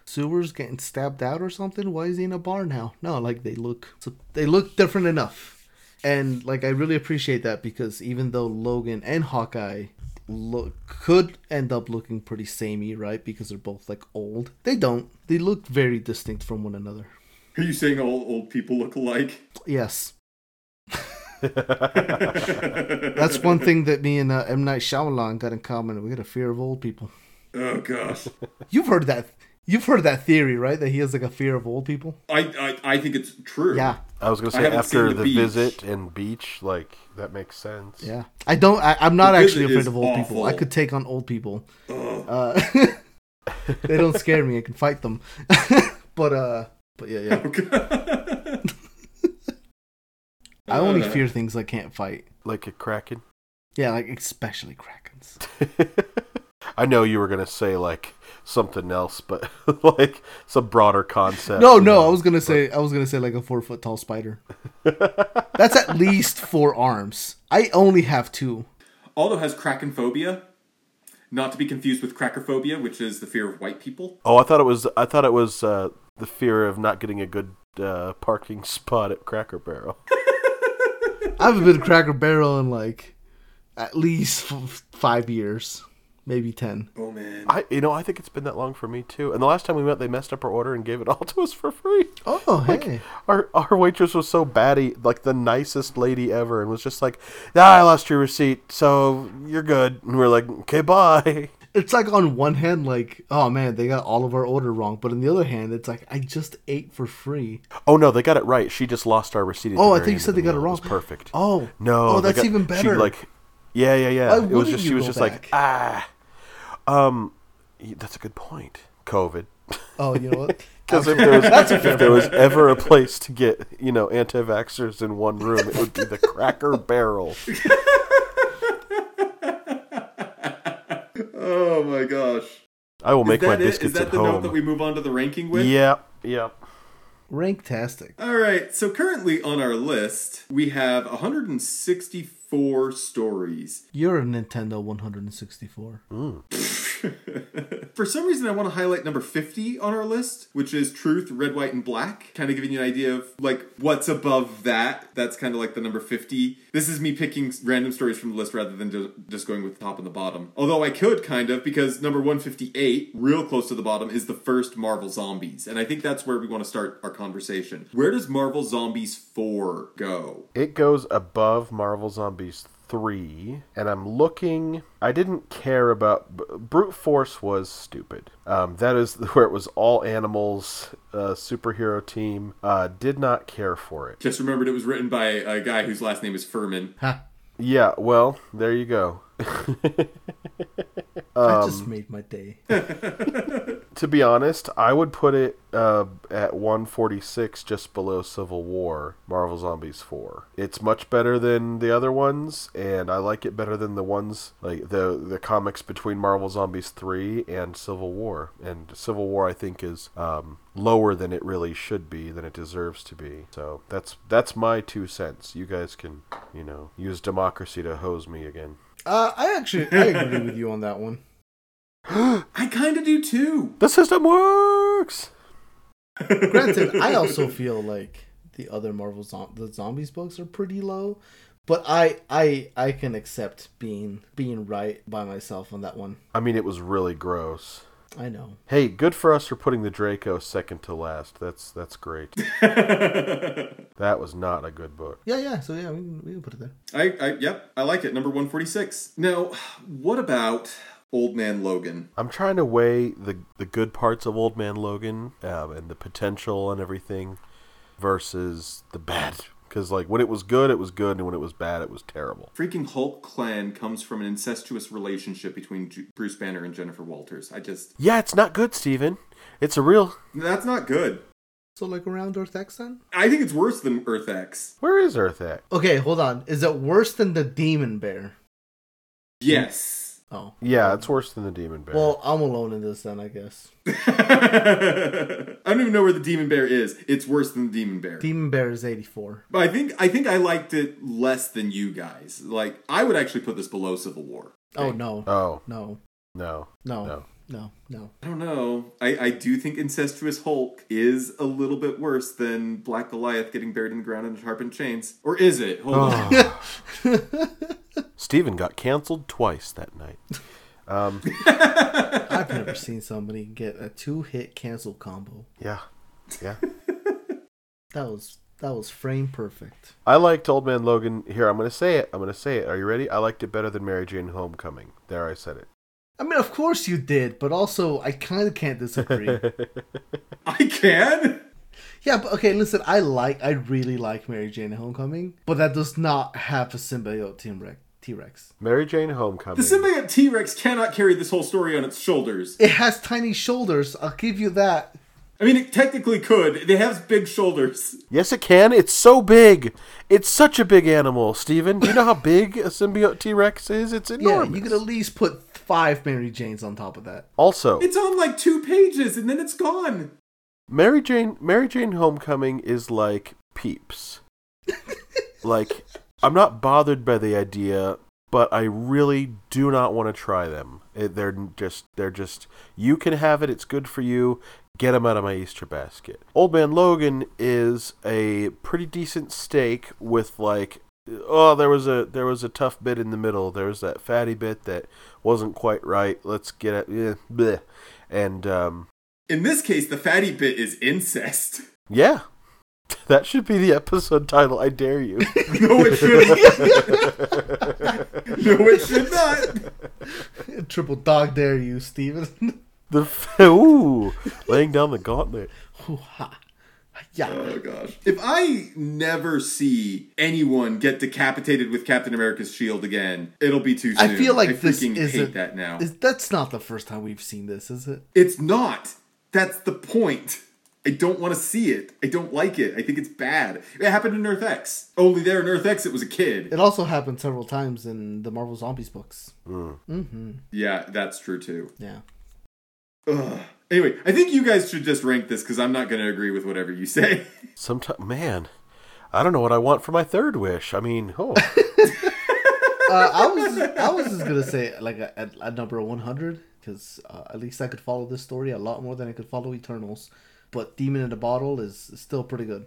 sewers getting stabbed out or something? Why is he in a bar now?" No, like they look, so they look different enough, and like I really appreciate that because even though Logan and Hawkeye look could end up looking pretty samey, right? Because they're both like old. They don't. They look very distinct from one another. Are you saying all old people look alike? Yes. That's one thing that me and uh, M Night Shyamalan got in common. We got a fear of old people. Oh gosh, You've heard that. You've heard that theory, right? That he has like a fear of old people. I I, I think it's true. Yeah, I was gonna say after The the, visit and beach, like that makes sense. yeah. I don't. I, I'm not The actually afraid of old people. I could take on old people. Uh, they don't scare me. I can fight them. but uh, but yeah, yeah. God. I only Uh, fear things I can't fight. Like a kraken. Yeah, like especially krakens. I know you were gonna say like something else, but like some broader concept. No, no, know, I was gonna but- say I was gonna say like a four foot tall spider. That's at least four arms. I only have two. Aldo has kraken phobia, not to be confused with crackerphobia, which is the fear of white people. Oh, I thought it was. I thought it was uh, the fear of not getting a good uh, parking spot at Cracker Barrel. I haven't been to Cracker Barrel in like at least f- five years, maybe ten. Oh man. I, you know, I think it's been that long for me too. And the last time we went, they messed up our order and gave it all to us for free. Oh, hey. Our our waitress was so batty, like the nicest lady ever, and was just like, "Ah, I lost your receipt, so you're good." And we're like, "Okay, bye." It's like on one hand, like, oh man, they got all of our order wrong, but on the other hand, it's like I just ate for free. Oh no, they got it right. She just lost our receipt. Oh, I think you said the they got it meal. wrong. was perfect. Oh No, oh, they that's got- even she, better. like, yeah, yeah, yeah. Why it was just you she was just back? like, ah, um, that's a good point. COVID. oh, you know what? Because if there was if there was ever a place to get you know anti-vaxxers in one room, it would be the Cracker Barrel. Oh my gosh. I will Is make my that it? biscuits Is that the home. note that we move on to the ranking with? Yep, yep. Ranktastic. All right. So currently on our list, we have 164 stories. You're a Nintendo 164. Hmm. For some reason, I want to highlight number 50 on our list, which is Truth, Red, White, and Black. Kind of giving you an idea of like what's above that. That's kind of like the number 50. This is me picking random stories from the list rather than just going with the top and the bottom. Although I could kind of, because number 158, real close to the bottom, is the first Marvel Zombies. And I think that's where we want to start our conversation. Where does Marvel Zombies 4 go? It goes above Marvel Zombies 3, and I'm looking. I didn't care about. Brute Force was stupid. Um, that is where it was all animals, uh, superhero team. Uh, did not care for it. Just remembered it was written by a guy whose last name is Furman. Ha! Yeah, well, there you go. I Um, just made my day. To be honest, I would put it uh, at 146, just below Civil War, Marvel Zombies 4. It's much better than the other ones, and I like it better than the ones like the the comics between Marvel Zombies 3 and Civil War. And Civil War, I think, is um, lower than it really should be, than it deserves to be. So that's that's my two cents. You guys can, you know, use democracy to hose me again. Uh, I actually I agree with you on that one. I kind of do too. The system works. Granted, I also feel like the other Marvel zom- the zombies books are pretty low, but I I I can accept being being right by myself on that one. I mean, it was really gross. I know. Hey, good for us for putting the Draco second to last. That's that's great. that was not a good book. Yeah, yeah. So yeah, we can, we can put it there. I, I, yep, I like it. Number 146. Now, what about Old Man Logan? I'm trying to weigh the the good parts of Old Man Logan um, and the potential and everything versus the bad. Because like when it was good, it was good, and when it was bad, it was terrible. Freaking Hulk clan comes from an incestuous relationship between Ju- Bruce Banner and Jennifer Walters. I just. Yeah, it's not good, Steven. It's a real. That's not good. So like around Earth X then? I think it's worse than Earth X. Where is Earth X? Okay, hold on. Is it worse than the Demon Bear? Yes. Oh. Yeah, it's worse than the Demon Bear. Well, I'm alone in this then, I guess. I don't even know where the demon bear is. It's worse than the demon bear. Demon Bear is 84. but I think I think I liked it less than you guys. Like I would actually put this below Civil War. Oh, no. oh No. no, No. No. No. No. I don't know. I, I do think Incestuous Hulk is a little bit worse than Black Goliath getting buried in the ground in sharpened chains. Or is it? Hold oh. on. Steven got canceled twice that night. Um, I've never seen somebody get a two hit cancel combo. yeah, yeah. That was that was frame perfect. I liked Old Man Logan. Here, I'm going to say it. I'm going to say it. Are you ready? I liked it better than Mary Jane Homecoming. There, I said it. I mean, of course you did, but also I kind of can't disagree. I can. yeah, but okay, listen, I like, I really like Mary Jane Homecoming, but that does not have a symbiote T Rex. T Rex. Mary Jane Homecoming. The symbiote T Rex cannot carry this whole story on its shoulders. It has tiny shoulders. I'll give you that. I mean, it technically could. It has big shoulders. Yes, it can. It's so big. It's such a big animal, Steven. Do you know how big a symbiote T Rex is? It's enormous. Yeah, you could at least put five Mary Janes on top of that. Also, It's on like two pages and then it's gone. Mary Jane Mary Jane Homecoming is like Peeps. like I'm not bothered by the idea, but I really do not want to try them. It, they're just they're just you can have it. It's good for you. Get them out of my Easter basket. Old Man Logan is a pretty decent steak with like oh there was a there was a tough bit in the middle. There was that fatty bit that wasn't quite right. Let's get it. Yeah, bleh. And um, In this case, the fatty bit is incest. yeah, that should be the episode title. I dare you. No, it shouldn't. no, it should not. Triple dog dare you, Steven. The f- ooh, laying down the gauntlet. Hoo-ha. yeah. Oh gosh. If I never see anyone get decapitated with Captain America's shield again, it'll be too soon. I feel like I this freaking is hate that now. Is, that's not the first time we've seen this, is it? It's not. That's the point. I don't want to see it. I don't like it. I think it's bad. It happened in Earth X. Only there in Earth X it was a kid. It also happened several times in the Marvel Zombies books. Yeah, that's true too. Yeah. Ugh. Anyway, I think you guys should just rank this because I'm not going to agree with whatever you say. Sometimes, man, I don't know what I want for my third wish. I mean, oh, Uh, I was I was just gonna say like at, at number one hundred because uh, at least I could follow this story a lot more than I could follow Eternals. But Demon in the Bottle is still pretty good.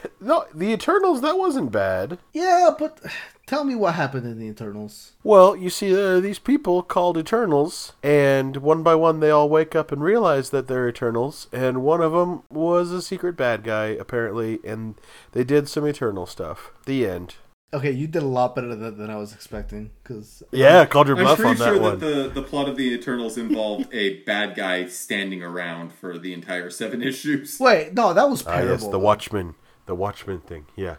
no, the Eternals that wasn't bad. Yeah, but tell me what happened in the Eternals. Well, you see, there are these people called Eternals, and one by one they all wake up and realize that they're Eternals, and one of them was a secret bad guy apparently, and they did some Eternal stuff. The end. Okay, you did a lot better than, than I was expecting because Yeah, called your I'm bluff pretty on that sure one. that the, the plot of the Eternals involved a bad guy standing around for the entire seven issues. wait, no, that was Ah, terrible. yes, the Watchmen, the Watchmen thing. Yeah.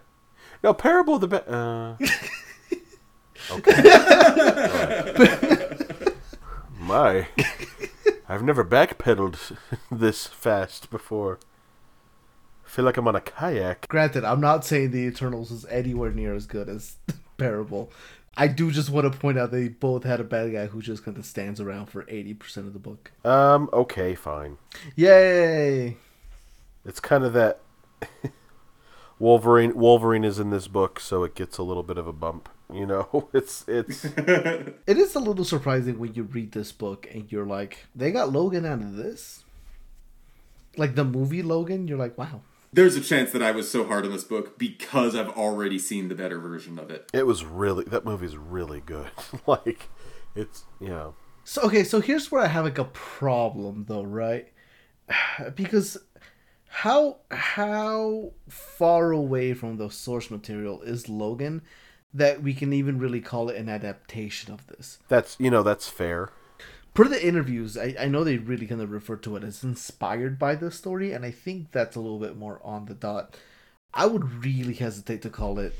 No, Parable the ba- uh, Okay. My, I've never backpedaled this fast before. Feel like I'm on a kayak. Granted, I'm not saying the Eternals is anywhere near as good as Parable. I do just want to point out they both had a bad guy who just kind of stands around for 80% of the book. Um. Okay. Fine. Yay! It's kind of that. Wolverine. Wolverine is in this book, so it gets a little bit of a bump. You know, it's it's. It is a little surprising when you read this book and you're like, they got Logan out of this? Like the movie Logan, you're like, wow. There's a chance that I was so hard on this book because I've already seen the better version of it. It was really that movie's really good. like, it's you know. So okay, so here's where I have like a problem though, right? Because how how far away from the source material is Logan that we can even really call it an adaptation of this? That's you know that's fair. Per the interviews, I, I know they really kind of refer to it as inspired by the story, and I think that's a little bit more on the dot. I would really hesitate to call it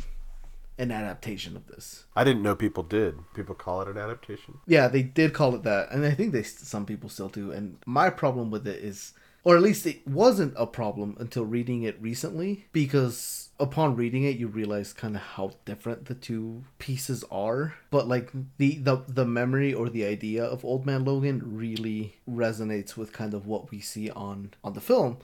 an adaptation of this. I didn't know people did. People call it an adaptation. Yeah, they did call it that, and I think they some people still do. And my problem with it is Or at least it wasn't a problem until reading it recently, because upon reading it, you realize kind of how different the two pieces are. But like the, the the memory or the idea of Old Man Logan really resonates with kind of what we see on on the film.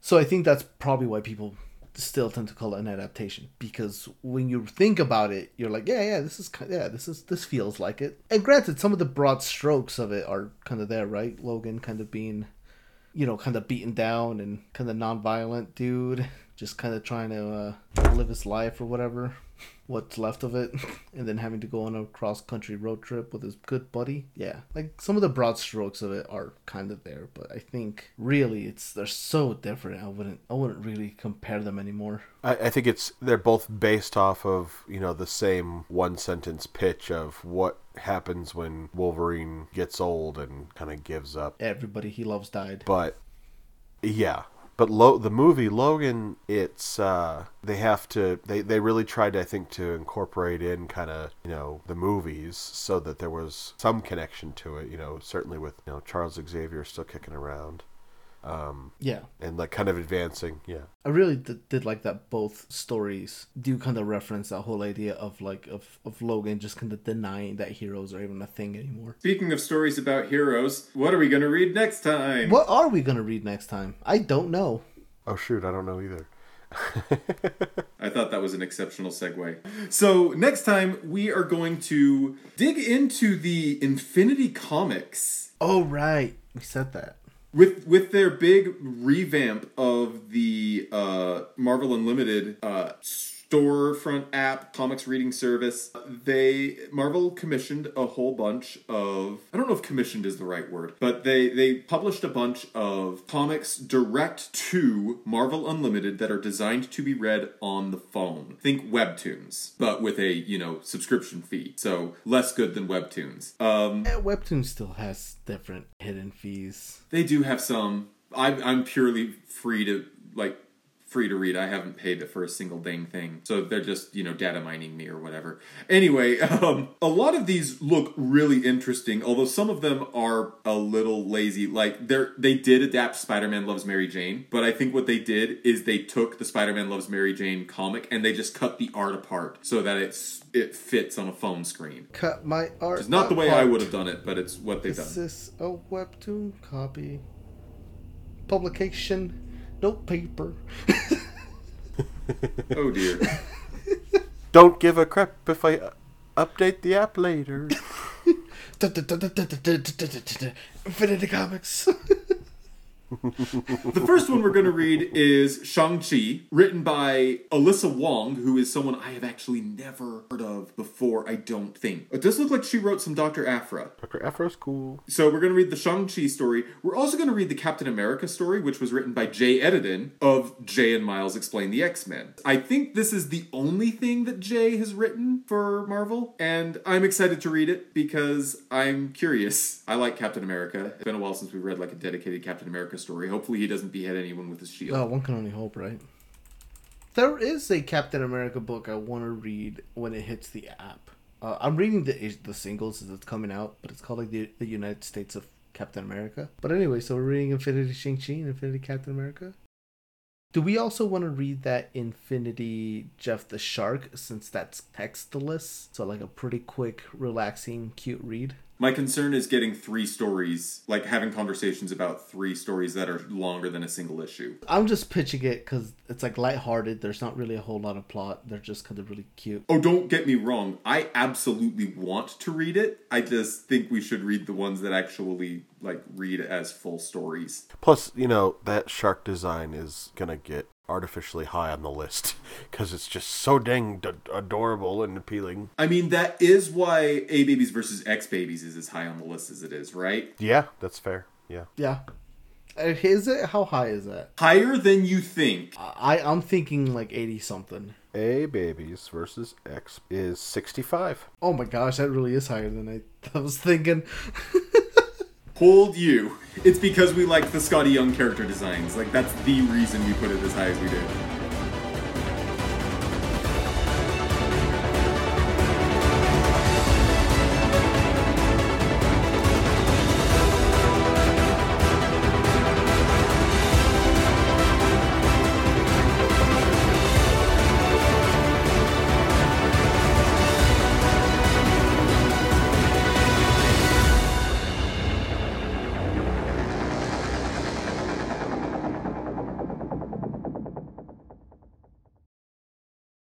So I think that's probably why people still tend to call it an adaptation because when you think about it, you're like, yeah, yeah, this is kind, of, yeah, this is this feels like it. And granted, some of the broad strokes of it are kind of there, right? Logan kind of being, you know, kind of beaten down and kind of non-violent dude, just kind of trying to uh, live his life or whatever what's left of it and then having to go on a cross country road trip with his good buddy. Yeah like some of the broad strokes of it are kind of there but i think really it's they're so different. I wouldn't i wouldn't really compare them anymore. I, I think it's they're both based off of you know the same one sentence pitch of what happens when Wolverine gets old and kind of gives up. everybody he loves died But yeah, but Lo- the movie Logan, it's uh, they have to they they really tried I think to incorporate in kind of you know the movies so that there was some connection to it. You know, certainly with you know Charles Xavier still kicking around. Um, yeah and like kind of advancing, yeah. i really did, did like that both stories do kind of reference that whole idea of like of, of logan just kind of denying that heroes are even a thing anymore Speaking of stories about heroes, what are we going to read next time? what are we gonna read next time i don't know Oh shoot, I don't know either. I thought that was an exceptional segue. So, next time we are going to dig into the Infinity Comics oh right we said that with with their big revamp of the uh, Marvel Unlimited uh, storefront app comics reading service. They Marvel commissioned a whole bunch of I don't know if commissioned is the right word, but they they published a bunch of comics direct to Marvel Unlimited that are designed to be read on the phone. Think webtoons, but with a you know subscription fee, so less good than webtoons. Um, Eh, Webtoon still has different hidden fees. they do have some. I'm I'm purely free to like free to read. I haven't paid it for a single dang thing, so they're just you know data mining me or whatever. Anyway, um, a lot of these look really interesting, although some of them are a little lazy. Like they're they did adapt Spider-Man Loves Mary Jane, but I think what they did is they took the Spider-Man Loves Mary Jane comic and they just cut the art apart so that it's it fits on a phone screen. Cut my art. It's not the way I would have done it, but it's what they've Is done. this a webtoon copy? Publication, no paper. Oh dear. Don't give a crap if I uh, update the app later. Infinity Comics. The first one we're going to read is Shang-Chi, written by Alyssa Wong, who is someone I have actually never heard of before, I don't think. It does look like she wrote some Dr. Aphra. Dr. Aphra's cool. So we're going to read the Shang-Chi story. We're also going to read the Captain America story, which was written by Jay Edidin of Jay and Miles Explain the X-Men. I think this is the only thing that Jay has written for Marvel, and I'm excited to read it because I'm curious. I like Captain America. It's been a while since we read like a dedicated Captain America story. Hopefully he doesn't behead anyone with his shield. oh, one can only hope, right? There is a Captain America book I want to read when it hits the app. Uh, I'm reading the the singles as it's coming out, but it's called like the, the United States of Captain America. But anyway, so we're reading Infinity Shang-Chi and Infinity Captain America. Do we also want to read that Infinity Jeff the Shark since that's textless? So like a pretty quick, relaxing, cute read. My concern is getting three stories, like having conversations about three stories that are longer than a single issue. I'm just pitching it because it's like lighthearted. There's not really a whole lot of plot. They're just kind of really cute. Oh, don't get me wrong. I absolutely want to read it. I just think we should read the ones that actually like read as full stories. Plus, you know, that shark design is gonna get artificially high on the list because it's just so dang d- adorable and appealing. I mean, that is why A Babies versus X Babies is as high on the list as it is, right? Yeah, that's fair. Yeah. Yeah. Uh, Is it? How high is that? Higher than you think. I I'm thinking like eighty something. A babies versus X is 65. Oh my gosh, that really is higher than I, I was thinking. Hold you. It's because we like the Skottie Young character designs. Like, that's the reason we put it as high as we did.